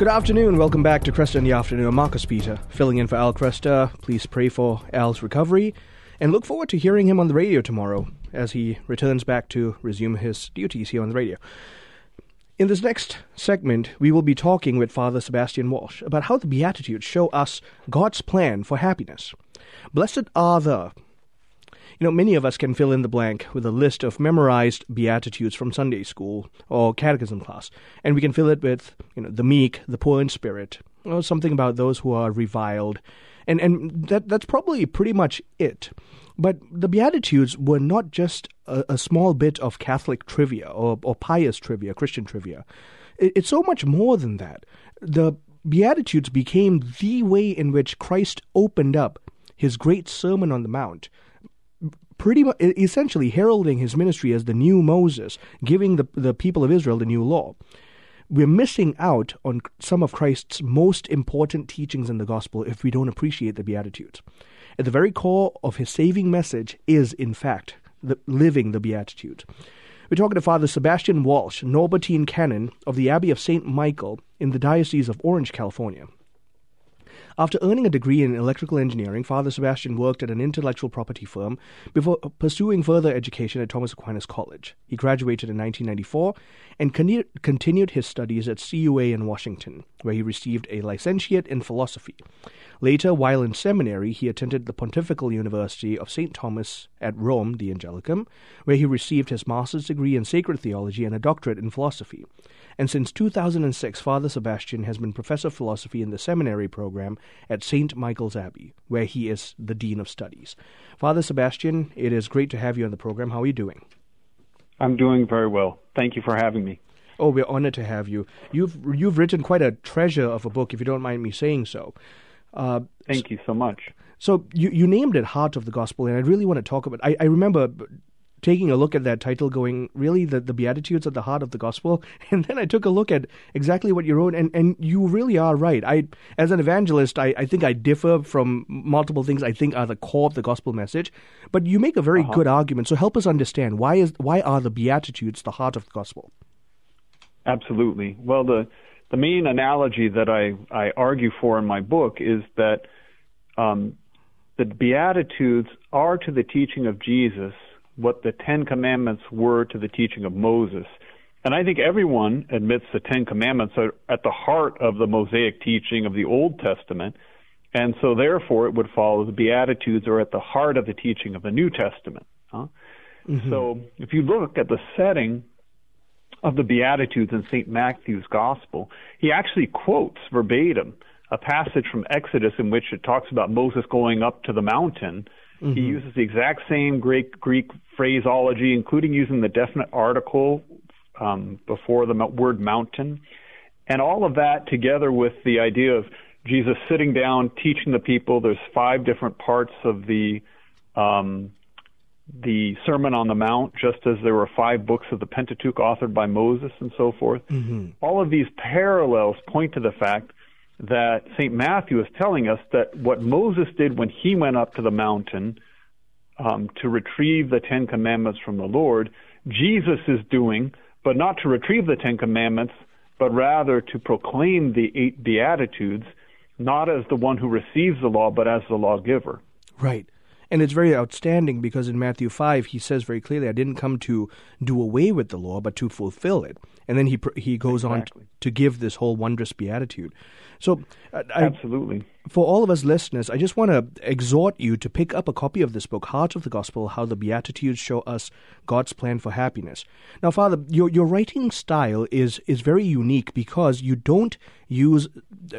Good afternoon. Welcome back to Kresta in the Afternoon. I'm Marcus Peter, filling in for Al Kresta. Please pray for Al's recovery and look forward to hearing him on the radio tomorrow as he returns back to resume his duties here on the radio. In this next segment, we will be talking with Father Sebastian Walshe about how the Beatitudes show us God's plan for happiness. Blessed are the you know, many of us can fill in the blank with a list of memorized Beatitudes from Sunday school or catechism class, and we can fill it with, you know, the meek, the poor in spirit, or something about those who are reviled, and and that that's probably pretty much it. But the Beatitudes were not just a, a small bit of Catholic trivia or, or pious trivia, Christian trivia. It, it's so much more than that. The Beatitudes became the way in which Christ opened up his great Sermon on the Mount pretty much essentially heralding his ministry as the new Moses, giving the, the people of Israel the new law. We're missing out on some of Christ's most important teachings in the gospel if we don't appreciate the Beatitudes. At the very core of his saving message is, in fact, the, living the Beatitudes. We're talking to Father Sebastian Walshe, Norbertine Canon of the Abbey of St. Michael in the Diocese of Orange, California. After earning a degree in electrical engineering, Father Sebastian worked at an intellectual property firm before pursuing further education at Thomas Aquinas College. He graduated in 1994 and con- continued his studies at CUA in Washington, where he received a licentiate in philosophy. Later, while in seminary, he attended the Pontifical University of St. Thomas at Rome, the Angelicum, where he received his master's degree in sacred theology and a doctorate in philosophy and since 2006, Father Sebastian has been professor of philosophy in the seminary program at St. Michael's Abbey, where he is the Dean of Studies. Father Sebastian, it is great to have you on the program. How are you doing? I'm doing very well. Thank you for having me. Oh, we're honored to have you. You've you've written quite a treasure of a book, if you don't mind me saying so. Uh, Thank you so much. So you, you named it Heart of the Gospel, and I really want to talk about. I, I remember taking a look at that title, going, really, the, the Beatitudes at the heart of the gospel? And then I took a look at exactly what you wrote, and, and you really are right. I, as an evangelist, I, I think I differ from multiple things I think are the core of the gospel message, but you make a very uh-huh. good argument. So help us understand why is why are the Beatitudes the heart of the gospel? Absolutely. Well, the the main analogy that I, I argue for in my book is that um, the Beatitudes are to the teaching of Jesus what the Ten Commandments were to the teaching of Moses. And I think everyone admits the Ten Commandments are at the heart of the Mosaic teaching of the Old Testament. And so, therefore, it would follow the Beatitudes are at the heart of the teaching of the New Testament. Huh? Mm-hmm. So, if you look at the setting of the Beatitudes in St. Matthew's Gospel, he actually quotes verbatim a passage from Exodus in which it talks about Moses going up to the mountain Mm-hmm. He uses the exact same Greek Greek phraseology, including using the definite article um, before the word mountain, and all of that together with the idea of Jesus sitting down teaching the people. There's five different parts of the um, the Sermon on the Mount, just as there were five books of the Pentateuch authored by Moses and so forth. Mm-hmm. All of these parallels point to the fact that St. Matthew is telling us that what Moses did when he went up to the mountain um, to retrieve the Ten Commandments from the Lord, Jesus is doing, but not to retrieve the Ten Commandments, but rather to proclaim the eight Beatitudes, not as the one who receives the law, but as the lawgiver. Right. And it's very outstanding because in Matthew 5, he says very clearly, I didn't come to do away with the law, but to fulfill it. And then he, he goes exactly. on to give this whole wondrous beatitude. So, uh, I, absolutely. For all of us listeners, I just want to exhort you to pick up a copy of this book, Heart of the Gospel How the Beatitudes Show Us God's Plan for Happiness. Now, Father, your, your writing style is, is very unique because you don't use,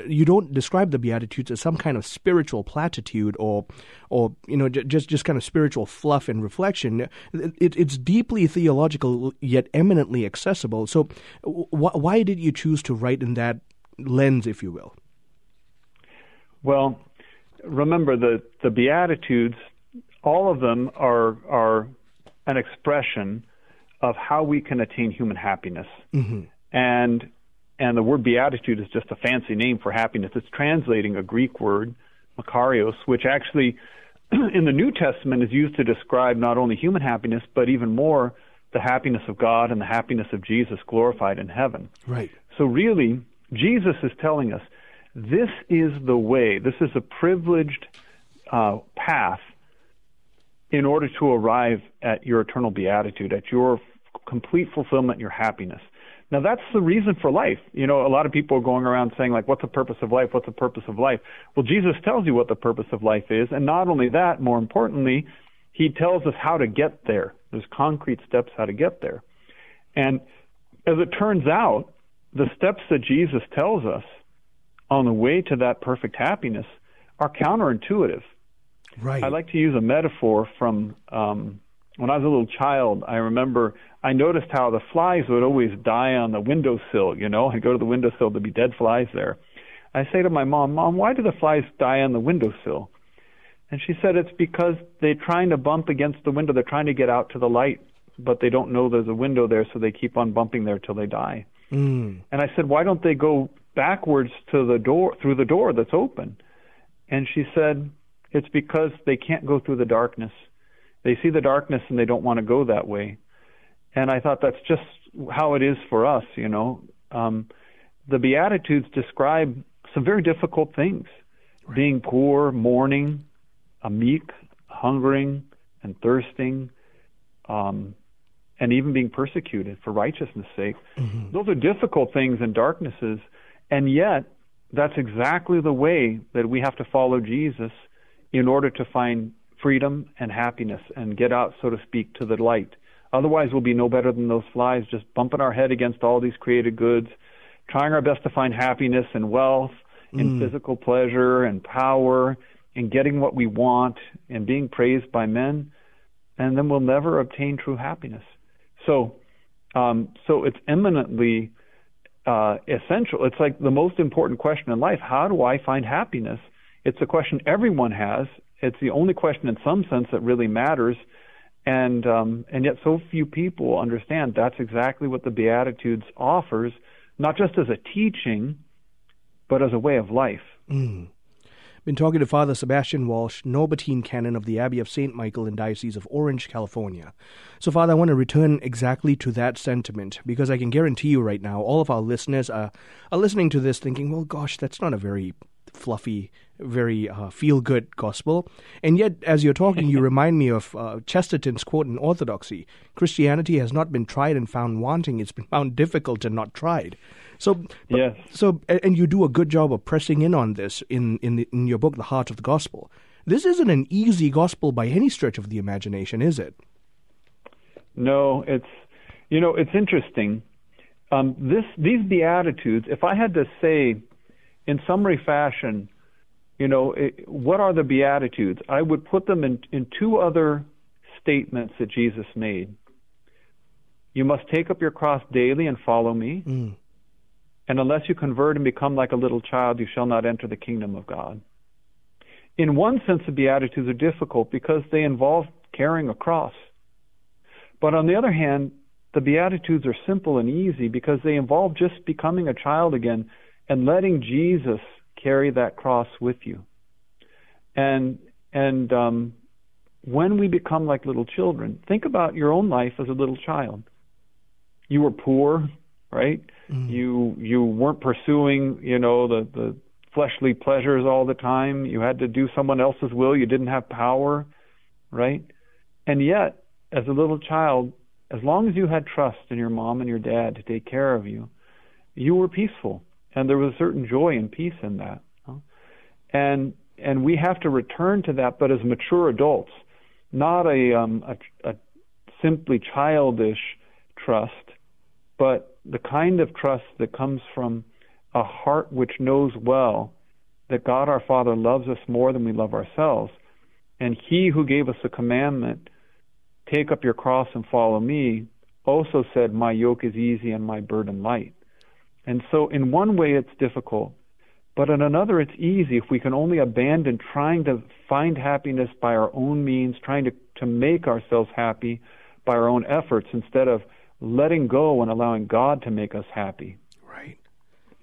you don't describe the Beatitudes as some kind of spiritual platitude or, or you know, just, just kind of spiritual fluff and reflection. It, it's deeply theological yet eminently accessible. So, wh- why did you choose to write in that lens, if you will? Well, remember the the Beatitudes, all of them are are an expression of how we can attain human happiness, mm-hmm. and and the word beatitude is just a fancy name for happiness. It's translating a Greek word, makarios, which actually in the New Testament is used to describe not only human happiness but even more the happiness of God and the happiness of Jesus glorified in heaven. Right. So really, Jesus is telling us this is the way, this is a privileged uh, path in order to arrive at your eternal beatitude, at your complete fulfillment, your happiness. Now that's the reason for life. You know, a lot of people are going around saying like, what's the purpose of life? What's the purpose of life? Well, Jesus tells you what the purpose of life is. And not only that, more importantly, he tells us how to get there. There's concrete steps how to get there. And as it turns out, the steps that Jesus tells us on the way to that perfect happiness are counterintuitive. Right. I like to use a metaphor from um, when I was a little child. I remember I noticed how the flies would always die on the windowsill. You know, I'd go to the windowsill, there'd be dead flies there. I say to my mom, Mom, why do the flies die on the windowsill? And she said it's because they're trying to bump against the window. They're trying to get out to the light, but they don't know there's a window there, so they keep on bumping there till they die. Mm. And I said, why don't they go backwards to the door through the door that's open? And she said, it's because they can't go through the darkness. They see the darkness and they don't want to go that way. And I thought that's just how it is for us, you know. Um, the Beatitudes describe some very difficult things right. being poor, mourning, a meek, hungering, and thirsting, um, and even being persecuted for righteousness' sake. Mm-hmm. Those are difficult things and darknesses, and yet that's exactly the way that we have to follow Jesus in order to find freedom and happiness and get out, so to speak, to the light. Otherwise, we'll be no better than those flies, just bumping our head against all these created goods, trying our best to find happiness and wealth, in mm. physical pleasure and power, and getting what we want, and being praised by men, and then we'll never obtain true happiness. So, um, so it's eminently uh, essential. It's like the most important question in life: How do I find happiness? It's a question everyone has. It's the only question, in some sense, that really matters. And um, and yet, so few people understand that's exactly what the Beatitudes offers, not just as a teaching, but as a way of life. Mm. Been talking to Father Sebastian Walshe, Norbertine Canon of the Abbey of St. Michael in Diocese of Orange, California. So, Father, I want to return exactly to that sentiment because I can guarantee you right now, all of our listeners are, are listening to this thinking, well, gosh, that's not a very fluffy, very uh, feel good gospel. And yet, as you're talking, you remind me of uh, Chesterton's quote in Orthodoxy Christianity has not been tried and found wanting, it's been found difficult and not tried. So, yes. so, and you do a good job of pressing in on this in, in, the, in your book, The Heart of the Gospel. This isn't an easy gospel by any stretch of the imagination, is it? No, it's, you know, it's interesting. Um, this, these Beatitudes, if I had to say, in summary fashion, you know, it, what are the Beatitudes? I would put them in, in two other statements that Jesus made. You must take up your cross daily and follow me. Mm. And unless you convert and become like a little child, you shall not enter the kingdom of God. In one sense, the Beatitudes are difficult because they involve carrying a cross. But on the other hand, the Beatitudes are simple and easy because they involve just becoming a child again and letting Jesus carry that cross with you. And and um, when we become like little children, think about your own life as a little child. You were poor, right? Mm. You you weren't pursuing, you know, the the fleshly pleasures all the time. You had to do someone else's will. You didn't have power, right? And yet, as a little child, as long as you had trust in your mom and your dad to take care of you, you were peaceful and there was a certain joy and peace in that. And and we have to return to that, but as mature adults, not a, um, a, a simply childish trust, but the kind of trust that comes from a heart which knows well that God our Father loves us more than we love ourselves. And He who gave us the commandment, take up your cross and follow me, also said, My yoke is easy and my burden light. And so, in one way, it's difficult, but in another, it's easy if we can only abandon trying to find happiness by our own means, trying to, to make ourselves happy by our own efforts instead of letting go and allowing God to make us happy. Right.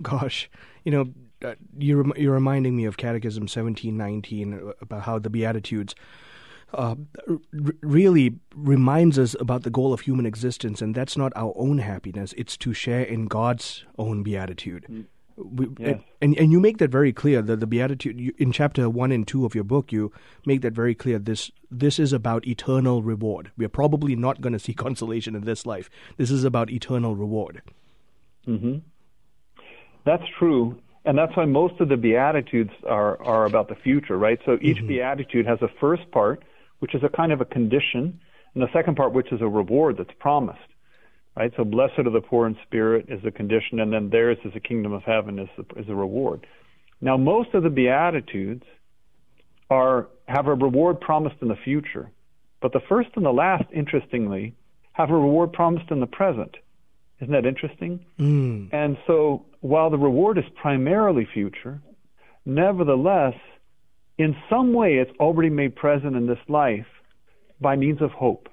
Gosh, you know, uh, you're, you're reminding me of Catechism 1719 about how the Beatitudes uh, r- really reminds us about the goal of human existence, and that's not our own happiness, it's to share in God's own beatitude. Mm. We, yes. and, and you make that very clear that the beatitude you, in chapter one and two of your book you make that very clear this this is about eternal reward. We are probably not going to see consolation in this life. This is about eternal reward. Hmm that's true and that's why most of the beatitudes are are about the future right? So each mm-hmm. beatitude has a first part which is a kind of a condition and the second part which is a reward that's promised right? So blessed are the poor in spirit is the condition, and then theirs is the kingdom of heaven is the, is a reward. Now, most of the beatitudes are have a reward promised in the future, but the first and the last, interestingly, have a reward promised in the present. Isn't that interesting? Mm. And so, while the reward is primarily future, nevertheless, in some way, it's already made present in this life by means of hope.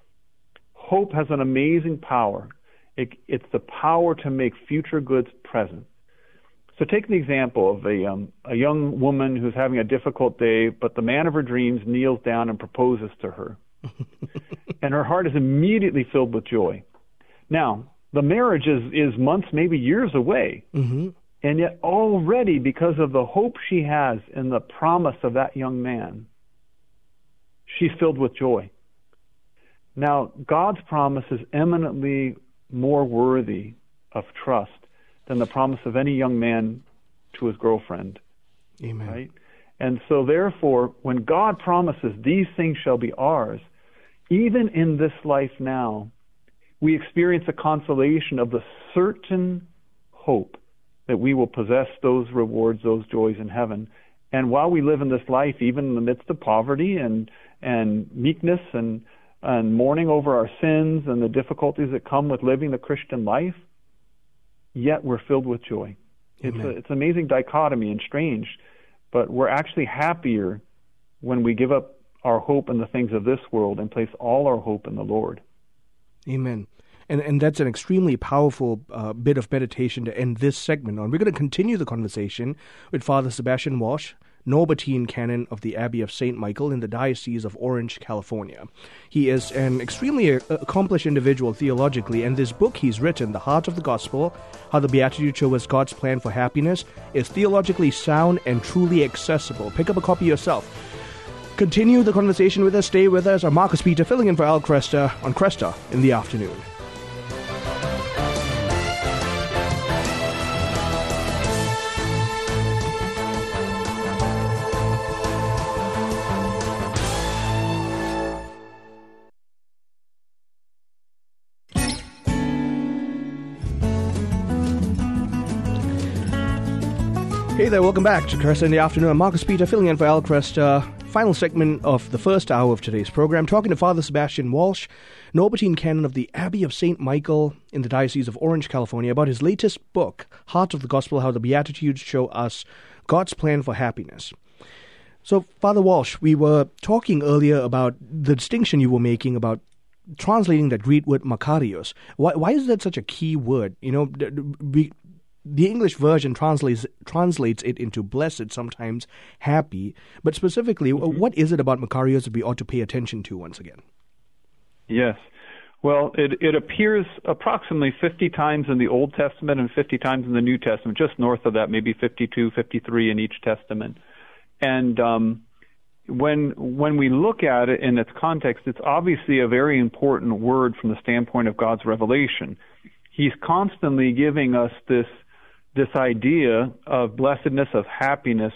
Hope has an amazing power it, it's the power to make future goods present. So take the example of a, um, a young woman who's having a difficult day, but the man of her dreams kneels down and proposes to her. and her heart is immediately filled with joy. Now, the marriage is, is months, maybe years away. Mm-hmm. And yet, already, because of the hope she has in the promise of that young man, she's filled with joy. Now, God's promise is eminently more worthy of trust than the promise of any young man to his girlfriend. Amen. Right? And so, therefore, when God promises these things shall be ours, even in this life now, we experience a consolation of the certain hope that we will possess those rewards, those joys in heaven. And while we live in this life, even in the midst of poverty and, and meekness and and mourning over our sins and the difficulties that come with living the Christian life, yet we're filled with joy. It's a, it's an amazing dichotomy and strange, but we're actually happier when we give up our hope in the things of this world and place all our hope in the Lord. Amen. And, and that's an extremely powerful uh, bit of meditation to end this segment on. We're going to continue the conversation with Father Sebastian Walshe, Norbertine canon of the Abbey of St. Michael in the Diocese of Orange, California. He is an extremely uh, accomplished individual theologically, and this book he's written, The Heart of the Gospel How the Beatitude Show Us God's Plan for Happiness, is theologically sound and truly accessible. Pick up a copy yourself. Continue the conversation with us. Stay with us. I'm Marcus Peter filling in for Al Kresta on Kresta in the afternoon. Hey there, welcome back to Kresta in the Afternoon. I'm Marcus Peter, filling in for Al Kresta. Uh, final segment of the first hour of today's program, talking to Father Sebastian Walshe, Norbertine canon of the Abbey of St. Michael in the Diocese of Orange, California, about his latest book, Heart of the Gospel How the Beatitudes Show Us God's Plan for Happiness. So, Father Walshe, we were talking earlier about the distinction you were making about translating that Greek word makarios. Why, why is that such a key word? You know, we, the English version translates translates it into blessed, sometimes happy. But specifically, mm-hmm. what is it about Makarios that we ought to pay attention to once again? Yes. Well, it, it appears approximately 50 times in the Old Testament and 50 times in the New Testament, just north of that, maybe 52, 53 in each Testament. And um, when when we look at it in its context, it's obviously a very important word from the standpoint of God's revelation. He's constantly giving us this this idea of blessedness, of happiness,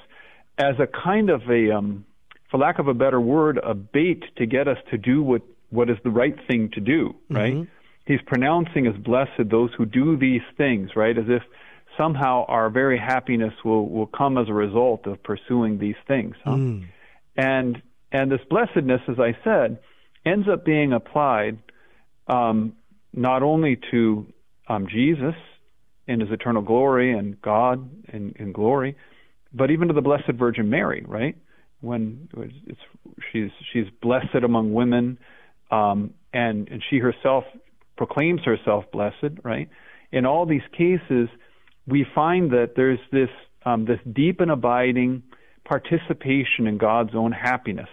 as a kind of a, um, for lack of a better word, a bait to get us to do what, what is the right thing to do, right? Mm-hmm. He's pronouncing as blessed those who do these things, right? As if somehow our very happiness will, will come as a result of pursuing these things. Huh? Mm. And, and this blessedness, as I said, ends up being applied um, not only to um, Jesus in his eternal glory and God in, in glory, but even to the Blessed Virgin Mary, right? When it's she's she's blessed among women, um, and and she herself proclaims herself blessed, right? In all these cases, we find that there's this um, this deep and abiding participation in God's own happiness,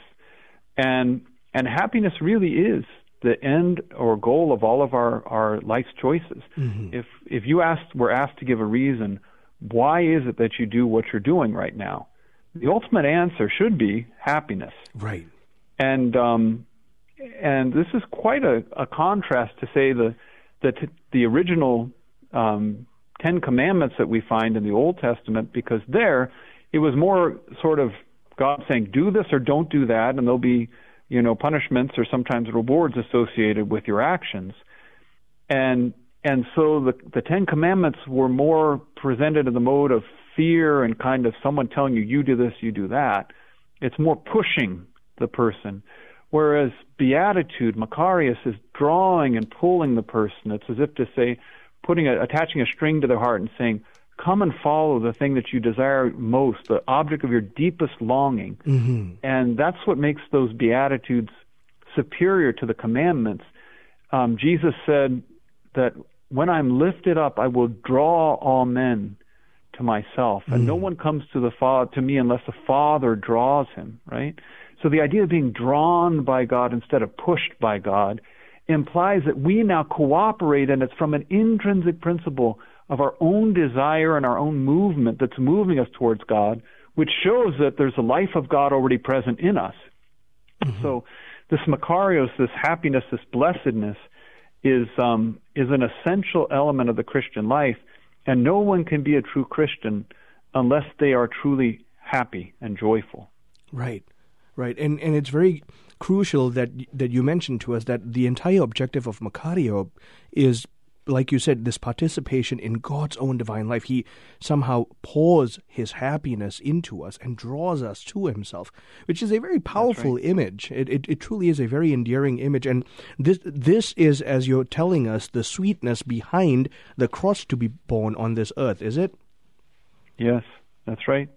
and and happiness really is the end or goal of all of our, our life's choices. Mm-hmm. If if you asked were asked to give a reason why is it that you do what you're doing right now? The ultimate answer should be happiness. Right. And um, and this is quite a, a contrast to say the the the original um, Ten Commandments that we find in the Old Testament, because there it was more sort of God saying, "Do this or don't do that," and there'll be you know punishments or sometimes rewards associated with your actions. And and so the the Ten Commandments were more presented in the mode of fear and kind of someone telling you, "You do this, you do that." It's more pushing the person. Whereas beatitude, makarios is drawing and pulling the person. It's as if to say, putting a, attaching a string to their heart and saying, "Come and follow the thing that you desire most, the object of your deepest longing." Mm-hmm. And that's what makes those beatitudes superior to the commandments. Um, Jesus said that when I'm lifted up, I will draw all men to myself, and mm. no one comes to the Father to me unless the Father draws him. Right. So the idea of being drawn by God instead of pushed by God implies that we now cooperate, and it's from an intrinsic principle of our own desire and our own movement that's moving us towards God, which shows that there's a life of God already present in us. Mm-hmm. So this Makarios, this happiness, this blessedness, is um, is an essential element of the Christian life, and no one can be a true Christian unless they are truly happy and joyful. Right, right, and and it's very crucial that that you mentioned to us that the entire objective of Makario is like you said, this participation in God's own divine life, he somehow pours his happiness into us and draws us to himself, which is a very powerful right. image. It, it, it truly is a very endearing image. And this, this is, as you're telling us, the sweetness behind the cross to be born on this earth, is it? Yes, that's right.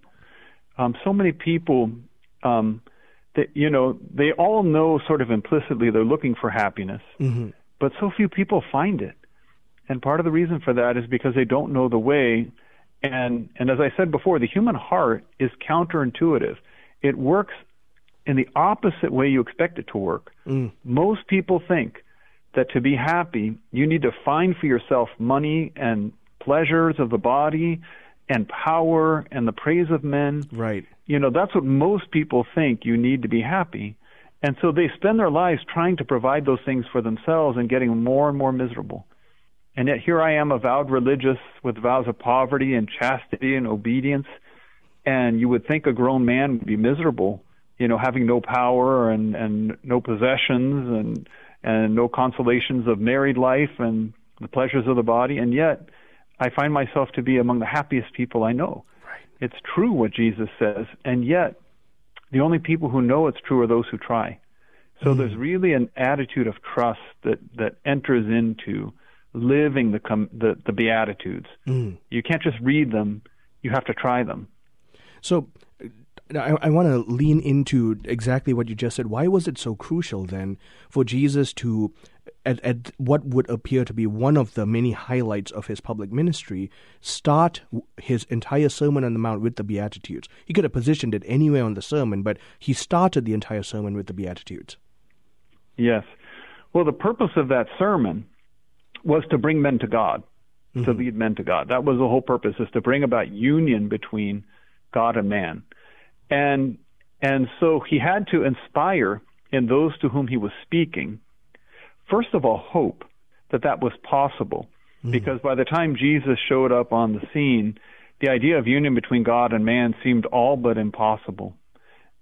Um, so many people, um, that, you know, they all know sort of implicitly they're looking for happiness, mm-hmm. but so few people find it and part of the reason for that is because they don't know the way. And, and as I said before, the human heart is counterintuitive. It works in the opposite way you expect it to work. Mm. Most people think that to be happy, you need to find for yourself money and pleasures of the body and power and the praise of men. Right. You know, that's what most people think you need to be happy. And so they spend their lives trying to provide those things for themselves and getting more and more miserable. And yet here I am, avowed religious with vows of poverty and chastity and obedience. And you would think a grown man would be miserable, you know, having no power and, and no possessions and, and no consolations of married life and the pleasures of the body. And yet I find myself to be among the happiest people I know. Right. It's true what Jesus says. And yet the only people who know it's true are those who try. So mm. there's really an attitude of trust that, that enters into living the com- the, the beatitudes. Mm. You can't just read them; you have to try them. So, I, I want to lean into exactly what you just said. Why was it so crucial then for Jesus to, at, at what would appear to be one of the many highlights of his public ministry, start his entire Sermon on the Mount with the Beatitudes? He could have positioned it anywhere on the sermon, but he started the entire sermon with the Beatitudes. Yes. Well, the purpose of that sermon was to bring men to God, mm-hmm. to lead men to God. That was the whole purpose, is to bring about union between God and man. And and so he had to inspire in those to whom he was speaking, first of all, hope that that was possible. Mm-hmm. Because by the time Jesus showed up on the scene, the idea of union between God and man seemed all but impossible.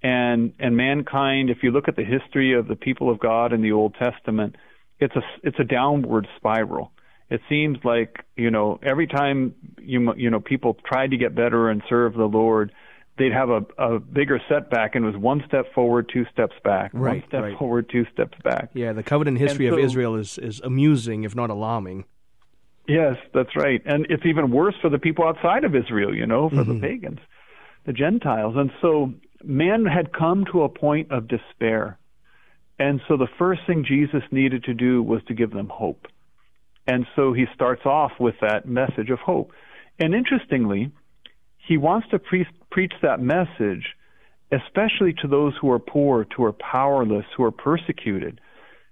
And and mankind, if you look at the history of the people of God in the Old Testament, it's a it's a downward spiral. It seems like you know every time you you know people tried to get better and serve the Lord, they'd have a, a bigger setback and it was one step forward, two steps back. Right, one step right. forward, two steps back. Yeah, the covenant history so, of Israel is is amusing, if not alarming. Yes, that's right, and it's even worse for the people outside of Israel. You know, for mm-hmm. the pagans, the Gentiles, and so man had come to a point of despair and so the first thing Jesus needed to do was to give them hope. And so he starts off with that message of hope. And interestingly, he wants to pre- preach that message especially to those who are poor, who are powerless, who are persecuted,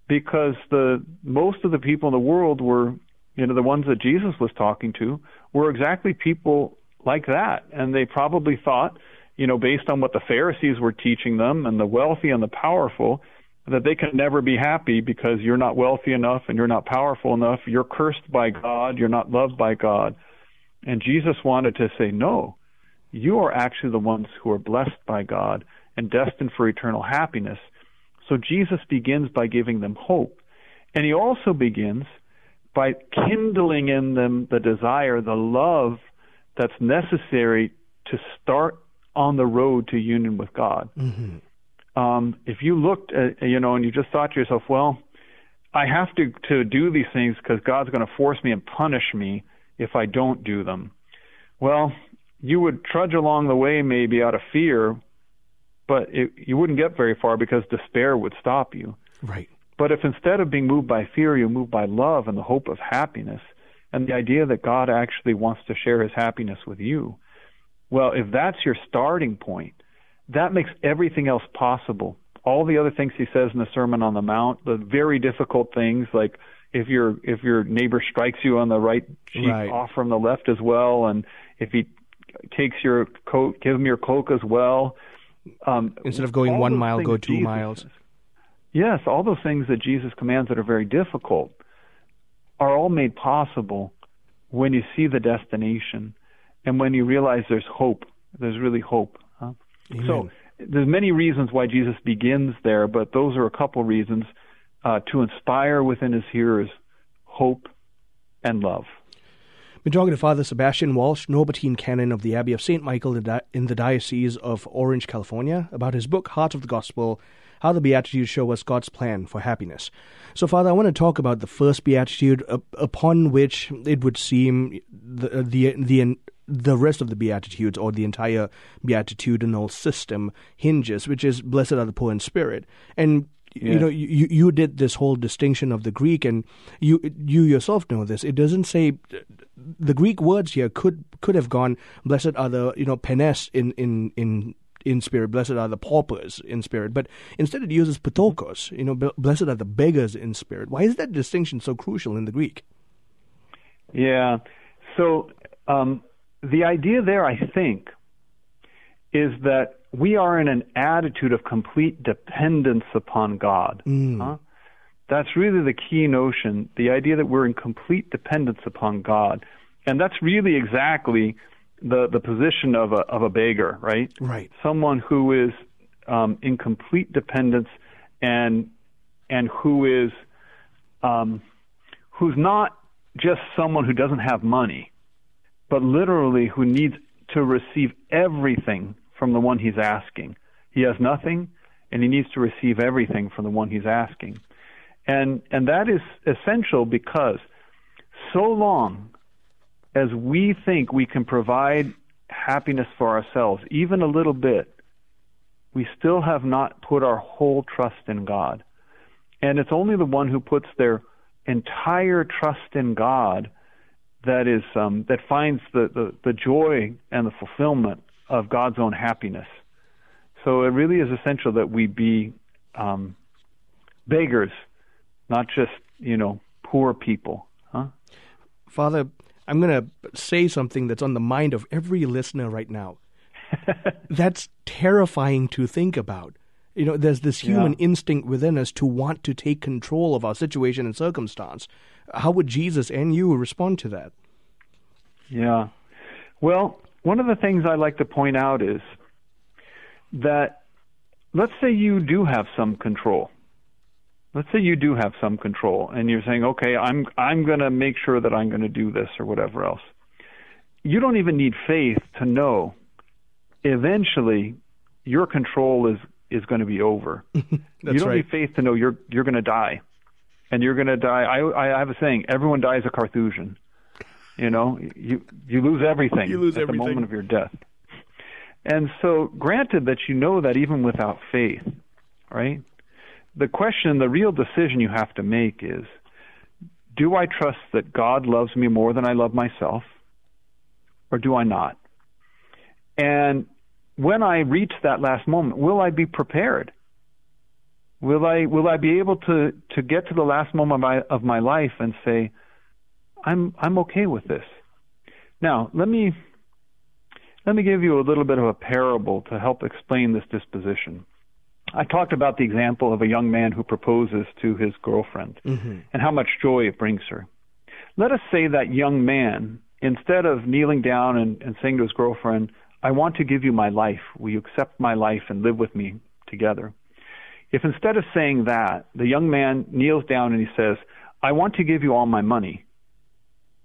because the most of the people in the world were, you know, the ones that Jesus was talking to were exactly people like that. And they probably thought, you know, based on what the Pharisees were teaching them and the wealthy and the powerful, that they can never be happy because you're not wealthy enough and you're not powerful enough. You're cursed by God. You're not loved by God. And Jesus wanted to say, no, you are actually the ones who are blessed by God and destined for eternal happiness. So Jesus begins by giving them hope. And he also begins by kindling in them the desire, the love that's necessary to start on the road to union with God. Mm-hmm um, if you looked at, you know, and you just thought to yourself, well, I have to, to do these things because God's going to force me and punish me if I don't do them. Well, you would trudge along the way maybe out of fear, but it, you wouldn't get very far because despair would stop you. Right. But if instead of being moved by fear, you move by love and the hope of happiness and the idea that God actually wants to share his happiness with you, well, if that's your starting point, that makes everything else possible. All the other things he says in the Sermon on the Mount, the very difficult things like if your if your neighbor strikes you on the right cheek, right. off from the left as well, and if he takes your coat, give him your cloak as well. Um, Instead of going one mile, go two Jesus, miles. Yes, all those things that Jesus commands that are very difficult are all made possible when you see the destination and when you realize there's hope. There's really hope. Amen. So there's many reasons why Jesus begins there, but those are a couple reasons uh, to inspire within his hearers hope and love. Been talking to Father Sebastian Walshe, Norbertine Canon of the Abbey of St. Michael in the Diocese of Orange, California, about his book, Heart of the Gospel How the Beatitudes Show Us God's Plan for Happiness. So, Father, I want to talk about the first Beatitude upon which it would seem the, the, the the rest of the Beatitudes or the entire beatitudinal system hinges, which is blessed are the poor in spirit. And yeah. you know, you you did this whole distinction of the Greek, and you you yourself know this. It doesn't say the Greek words here could could have gone blessed are the you know penes in in in in spirit, blessed are the paupers in spirit, but instead it uses ptochos, you know, blessed are the beggars in spirit. Why is that distinction so crucial in the Greek? Yeah, so um, the idea there, I think, is that we are in an attitude of complete dependence upon God. Mm. Huh? That's really the key notion, the idea that we're in complete dependence upon God. And that's really exactly the, the position of a, of a beggar, right? Right. Someone who is um, in complete dependence and, and who is, um, who's not just someone who doesn't have money, but literally who needs to receive everything from the one he's asking. He has nothing, and he needs to receive everything from the one he's asking. And, and that is essential because so long as we think we can provide happiness for ourselves, even a little bit, we still have not put our whole trust in God. And it's only the one who puts their entire trust in God that is um, that finds the, the, the joy and the fulfillment of God's own happiness. So it really is essential that we be um, beggars, not just you know poor people. Huh? Father, I'm going to say something that's on the mind of every listener right now. that's terrifying to think about. You know, there's this human yeah. instinct within us to want to take control of our situation and circumstance. How would Jesus and you respond to that? Yeah. Well, one of the things I like to point out is that let's say you do have some control. Let's say you do have some control and you're saying, "Okay, I'm I'm going to make sure that I'm going to do this or whatever else." You don't even need faith to know eventually your control is is going to be over. you don't right. need faith to know you're you're going to die, and you're going to die. I I have a saying: everyone dies a Carthusian. You know, you you lose everything you lose at everything. the moment of your death. And so, granted that you know that even without faith, right? The question, the real decision you have to make is do I trust that God loves me more than I love myself? Or do I not? And when I reach that last moment, will I be prepared? Will I will I be able to to get to the last moment of my, of my life and say, I'm I'm okay with this. Now, let me Let me give you a little bit of a parable to help explain this disposition. I talked about the example of a young man who proposes to his girlfriend mm-hmm. and how much joy it brings her. Let us say that young man, instead of kneeling down and, and saying to his girlfriend, I want to give you my life. Will you accept my life and live with me together? If instead of saying that, the young man kneels down and he says, I want to give you all my money,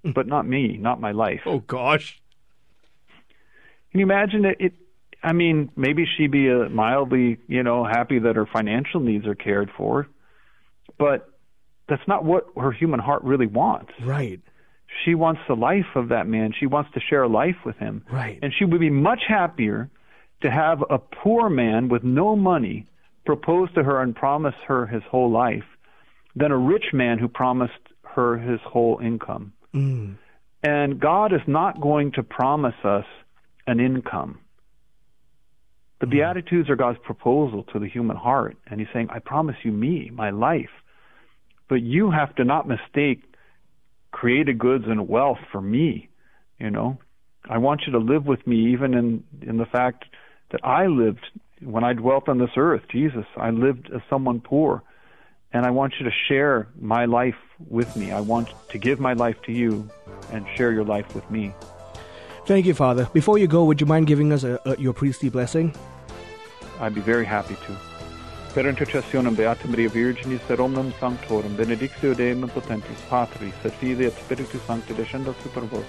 hmm. but not me, not my life. Oh, gosh. Can you imagine it? it I mean, maybe she'd be uh, mildly, you know, happy that her financial needs are cared for, but that's not what her human heart really wants. Right. She wants the life of that man. She wants to share life with him. Right. And she would be much happier to have a poor man with no money propose to her and promise her his whole life than a rich man who promised her his whole income. Mm. And God is not going to promise us an income. The mm. Beatitudes are God's proposal to the human heart. And He's saying, I promise you me, my life. But you have to not mistake created goods and wealth for me. You know, I want you to live with me even in, in the fact that I lived when I dwelt on this earth, Jesus, I lived as someone poor. And I want you to share my life with me. I want to give my life to you and share your life with me. Thank you, Father. Before you go, would you mind giving us a, a, your priestly blessing? I'd be very happy to. Per intercessionem Beata Maria Virginis Seromnum Sanctorum, benedictio Deum Potentis, Patris, et Filii et Spiritus Sancti, descendat super vos,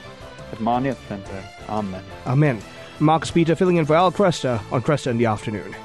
et mani et semper. Amen. Amen. Marcus Peter filling in for Al Kresta on Kresta in the afternoon.